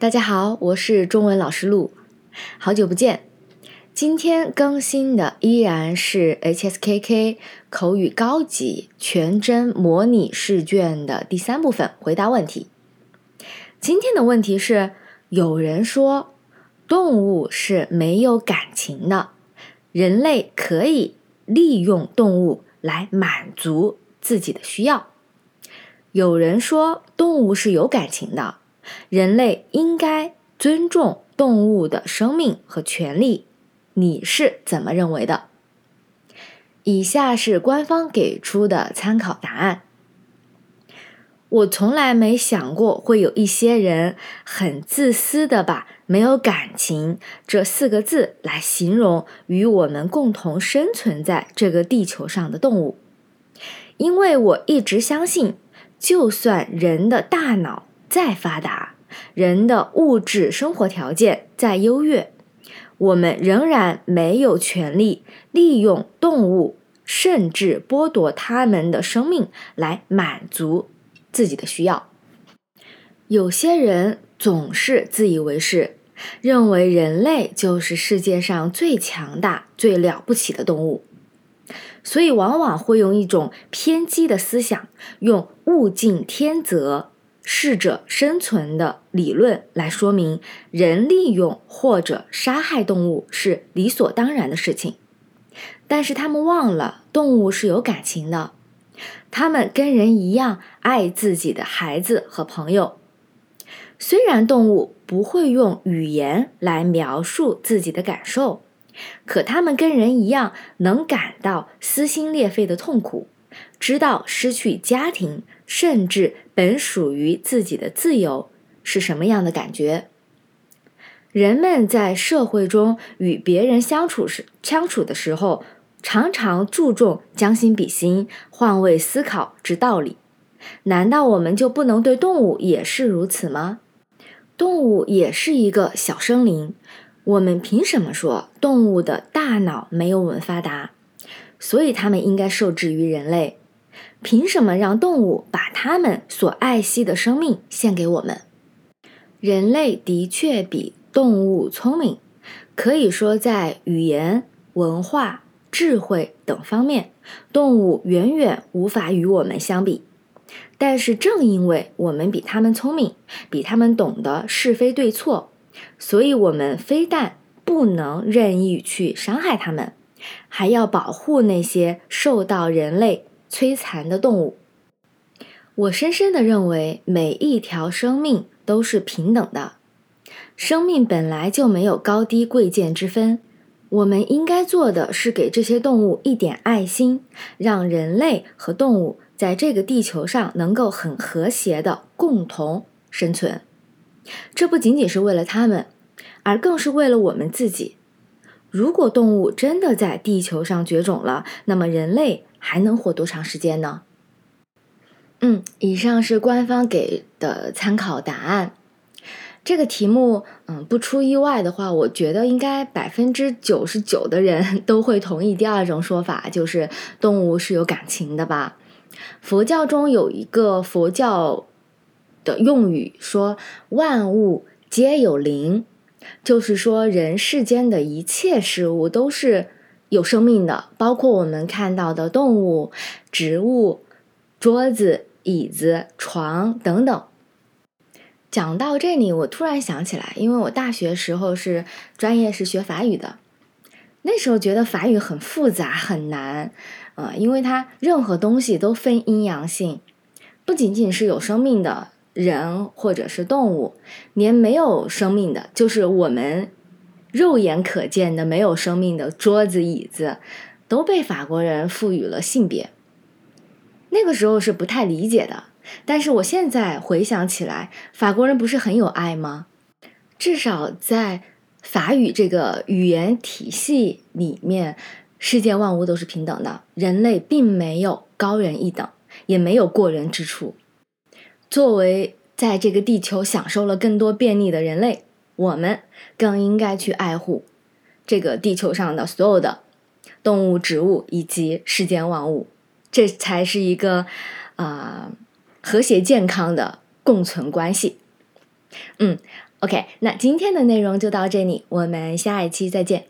大家好，我是中文老师陆，好久不见。今天更新的依然是 HSKK 口语高级全真模拟试卷的第三部分，回答问题。今天的问题是：有人说动物是没有感情的，人类可以利用动物来满足自己的需要。有人说动物是有感情的。人类应该尊重动物的生命和权利，你是怎么认为的？以下是官方给出的参考答案。我从来没想过会有一些人很自私的把“没有感情”这四个字来形容与我们共同生存在这个地球上的动物，因为我一直相信，就算人的大脑。再发达，人的物质生活条件再优越，我们仍然没有权利利用动物，甚至剥夺他们的生命来满足自己的需要。有些人总是自以为是，认为人类就是世界上最强大、最了不起的动物，所以往往会用一种偏激的思想，用物竞天择。适者生存的理论来说明，人利用或者杀害动物是理所当然的事情。但是他们忘了，动物是有感情的，他们跟人一样爱自己的孩子和朋友。虽然动物不会用语言来描述自己的感受，可他们跟人一样能感到撕心裂肺的痛苦。知道失去家庭，甚至本属于自己的自由是什么样的感觉。人们在社会中与别人相处时，相处的时候，常常注重将心比心、换位思考之道理。难道我们就不能对动物也是如此吗？动物也是一个小生灵，我们凭什么说动物的大脑没有我们发达？所以，他们应该受制于人类。凭什么让动物把他们所爱惜的生命献给我们？人类的确比动物聪明，可以说在语言、文化、智慧等方面，动物远远无法与我们相比。但是，正因为我们比他们聪明，比他们懂得是非对错，所以我们非但不能任意去伤害他们。还要保护那些受到人类摧残的动物。我深深的认为，每一条生命都是平等的，生命本来就没有高低贵贱之分。我们应该做的是给这些动物一点爱心，让人类和动物在这个地球上能够很和谐的共同生存。这不仅仅是为了他们，而更是为了我们自己。如果动物真的在地球上绝种了，那么人类还能活多长时间呢？嗯，以上是官方给的参考答案。这个题目，嗯，不出意外的话，我觉得应该百分之九十九的人 都会同意第二种说法，就是动物是有感情的吧。佛教中有一个佛教的用语说：“万物皆有灵。”就是说，人世间的一切事物都是有生命的，包括我们看到的动物、植物、桌子、椅子、床等等。讲到这里，我突然想起来，因为我大学时候是专业是学法语的，那时候觉得法语很复杂很难，啊，因为它任何东西都分阴阳性，不仅仅是有生命的。人或者是动物，连没有生命的，就是我们肉眼可见的没有生命的桌子、椅子，都被法国人赋予了性别。那个时候是不太理解的，但是我现在回想起来，法国人不是很有爱吗？至少在法语这个语言体系里面，世界万物都是平等的，人类并没有高人一等，也没有过人之处。作为在这个地球享受了更多便利的人类，我们更应该去爱护这个地球上的所有的动物、植物以及世间万物，这才是一个啊和谐健康的共存关系。嗯，OK，那今天的内容就到这里，我们下一期再见。